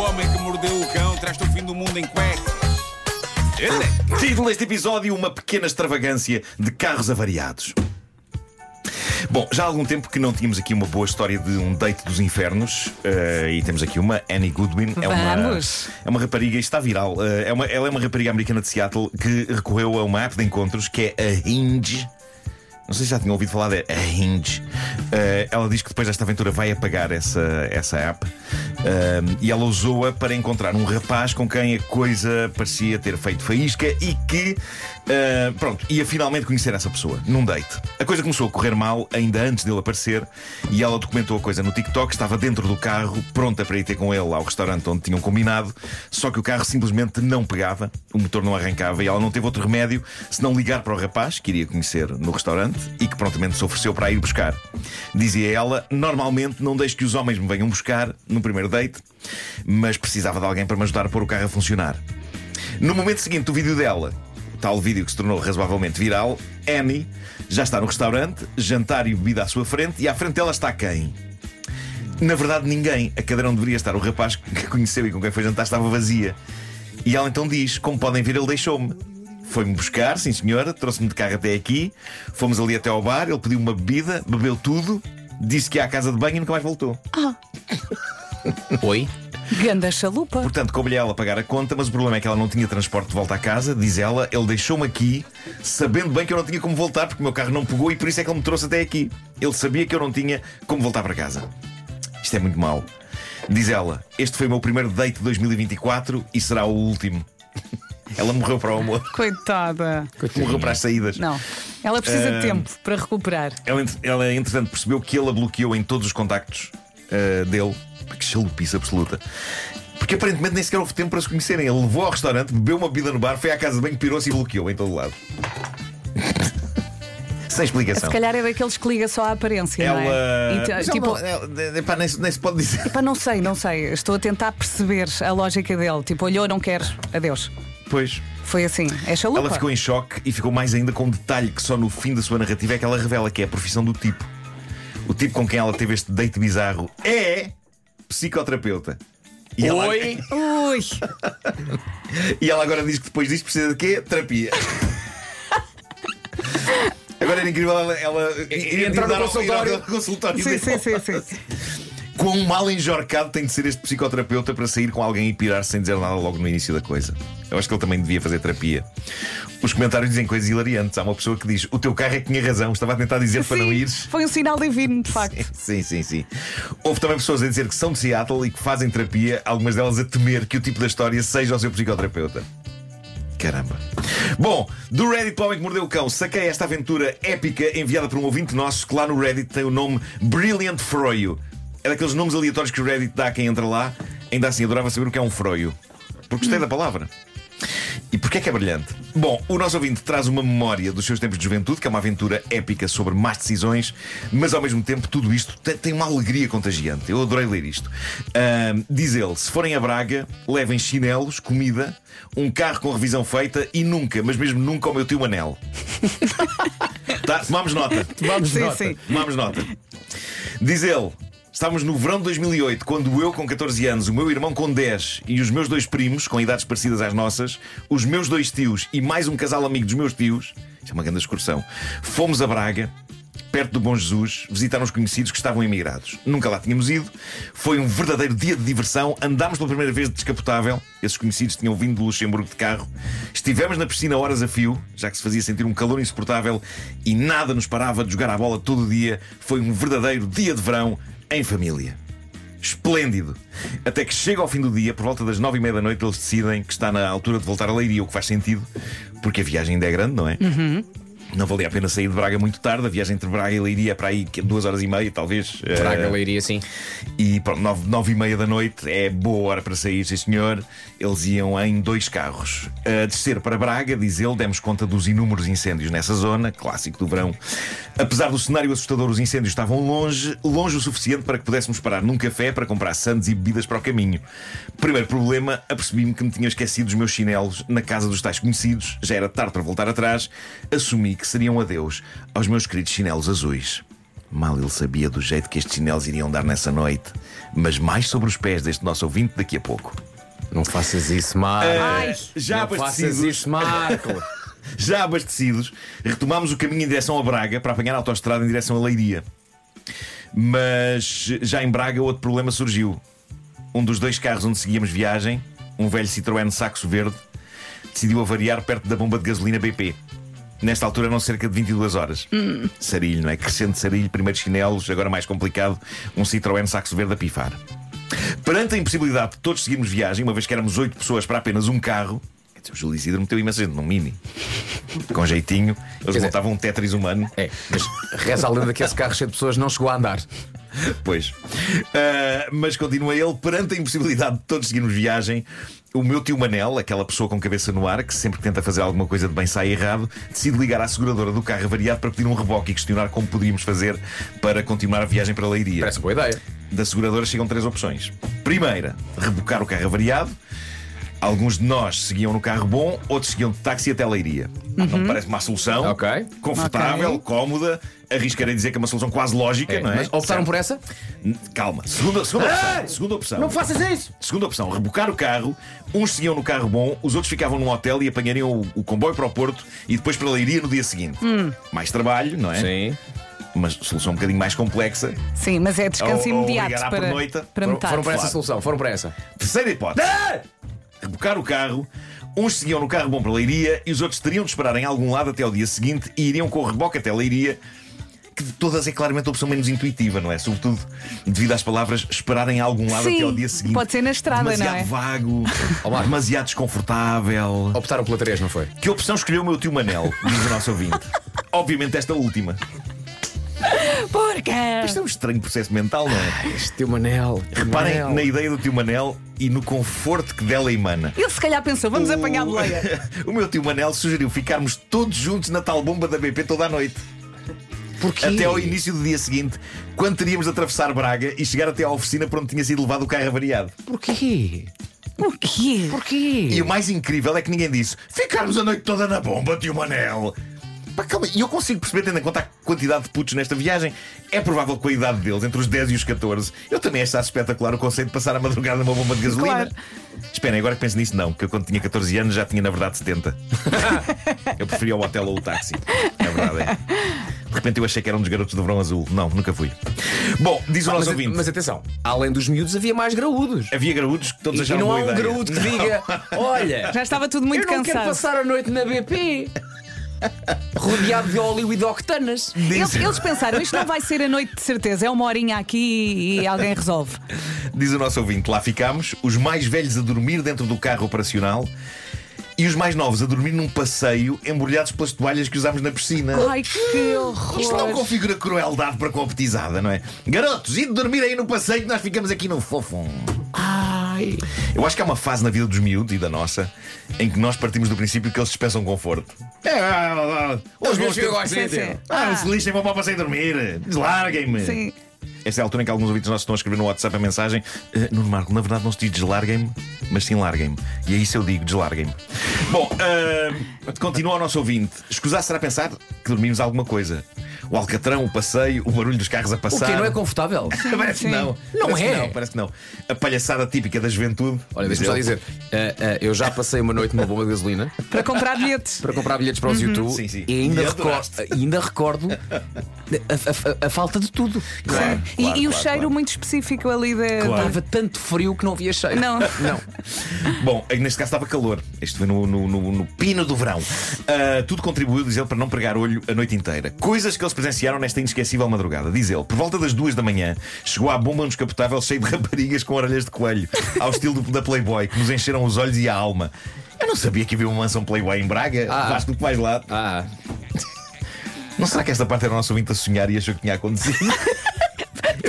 homem que mordeu o cão traz-te o fim do mundo em cueca. Ele é. Título deste episódio: Uma pequena extravagância de carros avariados. Bom, já há algum tempo que não tínhamos aqui uma boa história de um date dos infernos eh, e temos aqui uma Annie Goodwin. É uma, Vamos. é uma rapariga, isto está viral. eh, é uma, ela é uma rapariga americana de Seattle que recorreu a uma app de encontros que é a Hinge. Não sei se já tinham ouvido falar da Hinge. Eh, ela diz que depois desta aventura vai apagar essa, essa app Eh, e ela usou-a para encontrar um rapaz com quem a coisa parecia ter feito faísca e que, eh, pronto, ia finalmente conhecer essa pessoa num date. A coisa começou a correr mal ainda antes dele aparecer e ela documentou a coisa no TikTok. Estava dentro do carro, pronta para ir ter com ele ao restaurante onde tinham combinado, só que o carro simplesmente não pegava, o motor não arrancava e ela não teve outro remédio senão ligar para o rapaz que iria conhecer no restaurante e que prontamente se ofereceu para ir buscar. Dizia ela: Normalmente não deixo que os homens me venham buscar no primeiro date, mas precisava de alguém para me ajudar a pôr o carro a funcionar. No momento seguinte do vídeo dela, o tal vídeo que se tornou razoavelmente viral, Annie já está no restaurante, jantar e bebida à sua frente, e à frente dela está quem? Na verdade, ninguém. A cadeira onde deveria estar o rapaz que conheceu e com quem foi jantar estava vazia. E ela então diz: Como podem ver, ele deixou-me. Foi-me buscar, sim senhora, trouxe-me de carro até aqui. Fomos ali até ao bar, ele pediu uma bebida, bebeu tudo, disse que ia à casa de banho e nunca mais voltou. Oi? Ganda chalupa. Portanto, coube-lhe a ela pagar a conta, mas o problema é que ela não tinha transporte de volta à casa. Diz ela, ele deixou-me aqui, sabendo bem que eu não tinha como voltar, porque o meu carro não pegou e por isso é que ele me trouxe até aqui. Ele sabia que eu não tinha como voltar para casa. Isto é muito mau. Diz ela, este foi o meu primeiro date de 2024 e será o último. Ela morreu para o amor, Coitada. morreu para as saídas. Não. Ela precisa Ah. de tempo para recuperar. Ela, ela, entretanto, percebeu que ele a bloqueou em todos os contactos ah, dele. Que chalupice absoluta. Porque aparentemente nem sequer houve tempo para se conhecerem. Ele levou ao restaurante, bebeu uma bebida no bar, foi à casa de banho, pirou-se e bloqueou em todo lado. Sem explicação. Se calhar é daqueles que liga só à aparência, Ela. não é? Tipo, ela não- ela- epá, nem, se- nem se pode dizer. pá, não sei, não sei. Estou a tentar perceber a lógica dele. Tipo, olhou, não quer, adeus. Pois. Foi assim. É chalupa. Ela ficou em choque e ficou mais ainda com um detalhe que só no fim da sua narrativa é que ela revela, que é a profissão do tipo. O tipo com quem ela teve este date bizarro é psicoterapeuta. E ela, Oi? Ui, e ela agora diz que depois disto precisa de quê? Terapia. Agora era incrível ela, ela Entrar no consultório. consultório sim, sim, sim, sim. Quão mal enjorcado tem de ser este psicoterapeuta para sair com alguém e pirar sem dizer nada logo no início da coisa? Eu acho que ele também devia fazer terapia. Os comentários dizem coisas hilariantes. Há uma pessoa que diz: O teu carro é que tinha razão, estava a tentar dizer para não Sim, ires. Foi um sinal divino, de facto. Sim, sim, sim. Houve também pessoas a dizer que são de Seattle e que fazem terapia, algumas delas a temer que o tipo da história seja o seu psicoterapeuta. Caramba. Bom, do Reddit para o Homem que Mordeu o Cão, saquei esta aventura épica enviada por um ouvinte nosso que lá no Reddit tem o nome Brilliant Froio. É daqueles nomes aleatórios que o Reddit dá a quem entra lá. Ainda assim, adorava saber o que é um froio. Porque gostei da palavra. E porquê é que é brilhante? Bom, o nosso ouvinte traz uma memória dos seus tempos de juventude, que é uma aventura épica sobre más decisões, mas ao mesmo tempo tudo isto tem, uma alegria contagiante. Eu adorei ler isto. Ahm, diz ele: se forem a Braga, levem chinelos, comida, um carro com revisão feita e nunca, mas mesmo nunca, o meu tio Manel. tá, tomamos nota. Vamos Sim, nota. sim. Tomamos nota. Diz ele. Estávamos no verão de 2008, quando eu, com 14 anos, o meu irmão com 10 e os meus dois primos, com idades parecidas às nossas, os meus dois tios e mais um casal amigo dos meus tios, isto é uma grande excursão, fomos a Braga, perto do Bom Jesus, visitar uns conhecidos que estavam emigrados. Nunca lá tínhamos ido, foi um verdadeiro dia de diversão. Andámos pela primeira vez de descapotável, esses conhecidos tinham vindo de Luxemburgo de carro. Estivemos na piscina horas a fio, já que se fazia sentir um calor insuportável e nada nos parava de jogar a bola todo o dia. Foi um verdadeiro dia de verão em família. Esplêndido. Até que chega ao fim do dia, por volta das nove e meia da noite, eles decidem que está na altura de voltar a Leiria, o que faz sentido, porque a viagem ainda é grande, não é? Não valia a pena sair de Braga muito tarde. A viagem entre Braga e Leiria é para aí é duas horas e meia, talvez. Braga, Eh, Leiria, sim. e pronto, nove, nove e meia da noite é boa hora para sair, sim senhor. Eles iam em dois carros. A descer para Braga, diz ele, demos conta dos inúmeros incêndios nessa zona, clássico do verão. Apesar do cenário assustador, os incêndios estavam longe, longe o suficiente para que pudéssemos parar num café para comprar sandes e bebidas para o caminho. Primeiro problema, apercebi-me que me tinha esquecido os meus chinelos na casa dos tais conhecidos. Já era tarde para voltar atrás. Assumi que seria um adeus aos meus queridos chinelos azuis. Mal ele sabia do jeito que estes chinelos iriam dar nessa noite, mas mais sobre os pés deste nosso ouvinte daqui a pouco. Não faças isso, Marco. Ai. Já não faças abastecidos, isso, Marco. já abastecidos, retomámos o caminho em direção a Braga para apanhar a autoestrada em direção a Leiria. Mas já em Braga outro problema surgiu. Um dos dois carros onde seguíamos viagem, um velho Citroën Saxo Verde, decidiu avariar perto da bomba de gasolina BP. Nesta altura eram cerca de 22 horas. Sarilho, não é? Crescente sarilho, primeiro chinelos, agora mais complicado, um Citroën Saxo Verde a pifar. Perante a impossibilidade de todos seguirmos viagem, uma vez que éramos oito pessoas para apenas um carro, o Júlio Isidro meteu imensa gente num mini. Com jeitinho, eles montavam um Tetris humano. É, mas reza a lenda que esse carro cheio de pessoas não chegou a andar. Pois. Ah, mas continua ele, perante a impossibilidade de todos seguirmos viagem, o meu tio Manel, aquela pessoa com cabeça no ar, que sempre que tenta fazer alguma coisa de bem sai errado, decide ligar à seguradora do carro avariado para pedir um reboque e questionar como poderíamos fazer para continuar a viagem para a Leiria. Parece boa ideia. Da seguradora chegam três opções. Primeira, rebocar o carro avariado. Alguns de nós seguiam no carro bom, outros seguiam de táxi até Leiria. Ah, Não me parece uma solução Ok. confortável, Ok. cómoda. Arriscarei dizer que é uma solução quase lógica, É, não é? Mas optaram por essa? N- Calma. Segunda, segunda opção. Segunda opção. faças isso! Segunda opção, rebocar o carro. Uns seguiam no carro bom, os outros ficavam num hotel e apanhariam o, o comboio para o Porto e depois para a Leiria no dia seguinte. Mais trabalho, não é? Sim. Uma solução um bocadinho mais complexa. Sim, mas é descanso Ou- ou imediato ligar à para, pernoita. para Foram, metade. foram para essa Claro. solução, foram para essa. Terceira hipótese. Rebocar o carro. Uns seguiam no carro bom para a Leiria e os outros teriam de esperar em algum lado até ao dia seguinte e iriam com o reboque até a Leiria. Que de todas é claramente a opção menos intuitiva, não é? Sobretudo devido às palavras esperar em algum lado Sim, até ao dia seguinte. pode ser na estrada, não demasiado é? vago, Ó, Marco. demasiado desconfortável. Optaram pela 3, não foi? Que opção escolheu o meu tio Manel, diz o nosso ouvinte? Obviamente esta última. Porquê? Isto é um estranho processo mental, não é? Este teu Manel. Reparem Manel. na ideia do tio Manel e no conforto que dela emana. Ele se calhar pensou, vamos O- apanhar a boleia. o meu tio Manel sugeriu ficarmos todos juntos na tal bomba da BP toda a noite. Porquê? Até ao início do dia seguinte, quando teríamos de atravessar Braga e chegar até à oficina para onde tinha sido levado o carro avariado. Porquê? O quê? Porquê? E o mais incrível é que ninguém disse: ficarmos a noite toda na bomba, tio Manel. Pá, calma, e eu consigo perceber, tendo em conta a quantidade de putos nesta viagem. É provável que com a idade deles, entre os 10 e os 14, eu também achasse espetacular o conceito de passar a madrugada numa bomba de gasolina. Claro. Esperem, agora que penso nisso, não, que eu quando tinha 14 anos já tinha na verdade 70. eu preferia o hotel ou o táxi. É verdade, é. De repente eu achei que era um dos garotos do verão azul. Não, nunca fui. Bom, diz o mas, nosso ouvinte. mas atenção, além dos miúdos havia mais graúdos. Havia graúdos que todos E, e não há um ideia. graúdo que Não. diga: Olha, Já estava tudo muito eu não quero cansado. passar a noite na BP. Rodeado de óleo e de octanas. Eles, eles pensaram, isto não vai ser a noite de certeza, é uma horinha aqui e alguém resolve. Diz o nosso ouvinte, lá ficámos, os mais velhos a dormir dentro do carro operacional e os mais novos a dormir num passeio embrulhados pelas toalhas que usámos na piscina. Ai, que Isto não horror! configura crueldade para com a petizada, não é? Garotos, e de dormir aí no passeio que nós ficamos aqui no fofo. Ai. Eu acho que há uma fase na vida dos miúdos e da nossa em que nós partimos do princípio que eles dispensam conforto. É, ah, ah, Os os meus Sim, de sim. ter. Ah, se lixem, vão para o passeio dormir. Deslarguem-me. Sim. Esta é a altura em que alguns ouvintes nossos estão a escrever no WhatsApp a mensagem "Eh, Nuno Marco, na verdade não se diz deslarguem-me Mas sim larguem-me. E é isso eu digo, deslarguem-me. Bom, ah, continua o nosso ouvinte. Escusar será pensar que dormimos alguma coisa. O alcatrão, o passeio, o barulho dos carros a O passar. Quê? Não é confortável? Parece que não. Não Parece que é? não, Parece que não. A palhaçada típica da juventude. Olha, deixa-me só dizer: ah, eu já passei uma noite numa bomba de gasolina. Para comprar bilhetes. para comprar bilhetes para os YouTube. Sim, sim. e ainda, E recordo, ainda recordo a, a- a- a falta de tudo. Claro, claro, e, o claro, cheiro claro. muito específico ali da. Claro. Estava tanto frio que não havia cheiro. Não. Não. Bom, neste caso estava calor. Isto foi no, no, no- no pino do verão. Ah, tudo contribuiu, diz ele, para não pregar olho a noite inteira. Coisas que eles presenciaram nesta inesquecível madrugada. Diz ele, por volta das duas da manhã, chegou à bomba um descapotável cheio de raparigas com orelhas de coelho, ao estilo do- da Playboy, que nos encheram os olhos e a alma. Eu não sabia que havia uma mansão Playboy em Braga. Ah. Vasco, que vais lá. Ah, Não será que esta parte era o nosso ouvinte a sonhar e achou que tinha acontecido?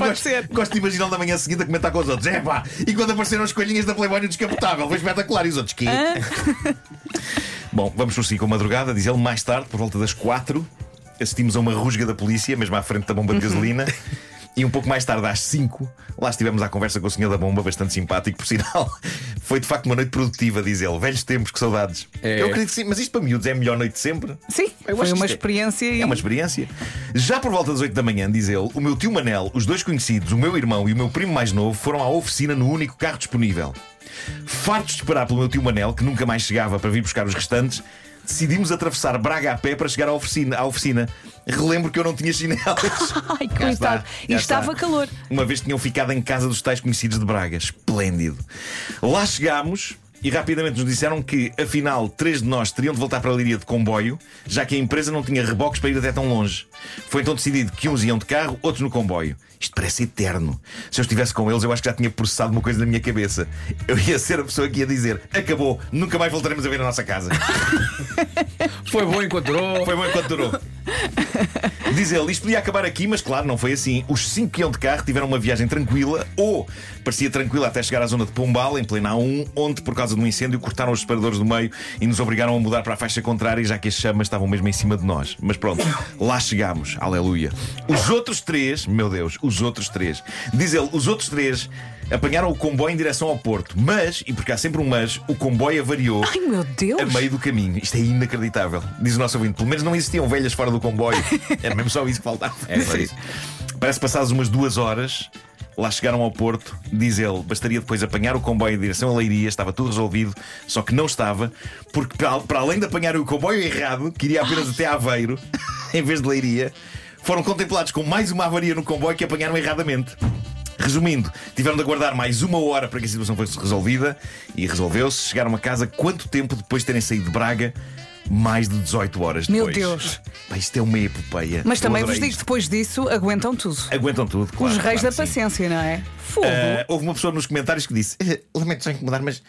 Pode gosto, ser. gosto de imaginar da manhã seguinte a comentar com os outros. É pá, e quando apareceram as coelhinhas da Playboy no descapotável, foi espetacular. E os outros, que? Bom, vamos prosseguir com a madrugada. Diz ele, mais tarde, por volta das quatro, assistimos a uma rusga da polícia, mesmo à frente da bomba de gasolina. E um pouco mais tarde, às 5, lá estivemos à conversa com o senhor da bomba, bastante simpático, por sinal. Foi de facto uma noite produtiva, diz ele. Velhos tempos, que saudades. É. Eu acredito que sim, mas isto para miúdos é a melhor noite de sempre. Sim, Eu foi acho que uma é- experiência e É uma experiência. Já por volta das 8 da manhã, diz ele, o meu tio Manel, os dois conhecidos, o meu irmão e o meu primo mais novo foram à oficina no único carro disponível. Fartos de esperar pelo meu tio Manel, que nunca mais chegava para vir buscar os restantes, decidimos atravessar Braga a pé para chegar à oficina. À oficina. Relembro que eu não tinha chinelos. Ai, coitado. está, E estava está. calor. Uma vez tinham ficado em casa dos tais conhecidos de Braga. Esplêndido. Lá chegámos e rapidamente nos disseram que, afinal, três de nós teriam de voltar para a Líria de comboio, já que a empresa não tinha reboques para ir até tão longe. Foi então decidido que uns iam de carro, outros no comboio. Isto parece eterno. Se eu estivesse com eles, eu acho que já tinha processado uma coisa na minha cabeça. Eu ia ser a pessoa que ia dizer: acabou, nunca mais voltaremos a ver a nossa casa. Foi bom enquanto durou. Foi bom enquanto durou. Diz ele, isto podia acabar aqui, mas claro, não foi assim. Os cinco que iam de carro tiveram uma viagem tranquila, ou parecia tranquila até chegar à zona de Pombal, em plena A1, onde, por causa de um incêndio, cortaram os separadores do meio e nos obrigaram a mudar para a faixa contrária, já que as chamas estavam mesmo em cima de nós. Mas pronto, lá chegámos, aleluia. Os outros três, meu Deus, os outros três. Diz ele, os outros três apanharam o comboio em direção ao Porto, mas, e porque há sempre um mas, o comboio avariou Ai, meu Deus. a meio do caminho. Isto é inacreditável. Diz o nosso ouvinte. Pelo menos não existiam velhas fora do comboio. Era mesmo só isso que faltava. É só isso. Parece que passadas umas duas horas. Lá chegaram ao Porto, diz ele, bastaria depois apanhar o comboio em direção a Leiria, estava tudo resolvido, só que não estava, porque para, para além de apanhar o comboio errado, que iria apenas até Aveiro, em vez de Leiria, foram contemplados com mais uma avaria no comboio que apanharam erradamente. Resumindo, tiveram de aguardar mais uma hora para que a situação fosse resolvida e resolveu-se. Chegaram a casa quanto tempo depois de terem saído de Braga? Mais de 18 horas Meu depois. Deus. Pá, isto é uma epopeia. Mas Eu também vos digo, isto. depois disso, aguentam tudo. Aguentam tudo, claro. Os reis claro da sim. paciência, não é? Fogo. Ah, houve uma pessoa nos comentários que disse: "Eh, Lamento já incomodar, mas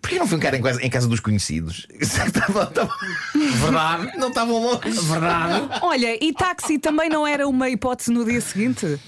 porquê não foi um cara em casa, em casa dos conhecidos? Estava- estava- Verdade. não estavam longe. Verdade. Olha, e táxi também não era uma hipótese no dia seguinte?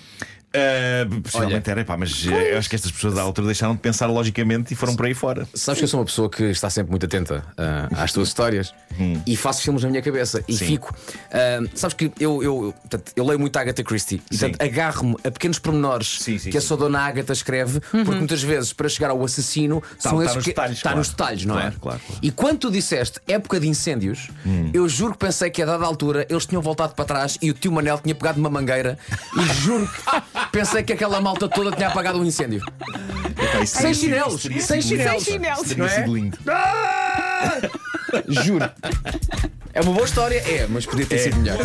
Ah, possivelmente era, pá, mas eh, eu acho que estas pessoas da altura deixaram de pensar logicamente e foram por aí fora. Sabes que eu sou uma pessoa que está sempre muito atenta ah, às tuas histórias e faço filmes na minha cabeça e Sim. fico. ah, sabes que eu, eu, portanto, eu leio muito a Agatha Christie e portanto, agarro-me a pequenos pormenores Sim, sim, que a sua dona Agatha escreve, porque muitas vezes para chegar ao assassino são está esses nos que- detalhes, está claro. nos detalhes, não é? Claro, claro, claro. E quando tu disseste época de incêndios, eu juro que pensei que a dada altura eles tinham voltado para trás e o tio Manel tinha pegado uma mangueira e juro que pensei que aquela malta toda tinha apagado um incêndio. Epá, isso Sem chinelos, isso teria sem sido lindo. chinelos. Sem chinelos. Isso teria Não é? sido lindo. Juro. É uma boa história, é, mas podia ter sido melhor.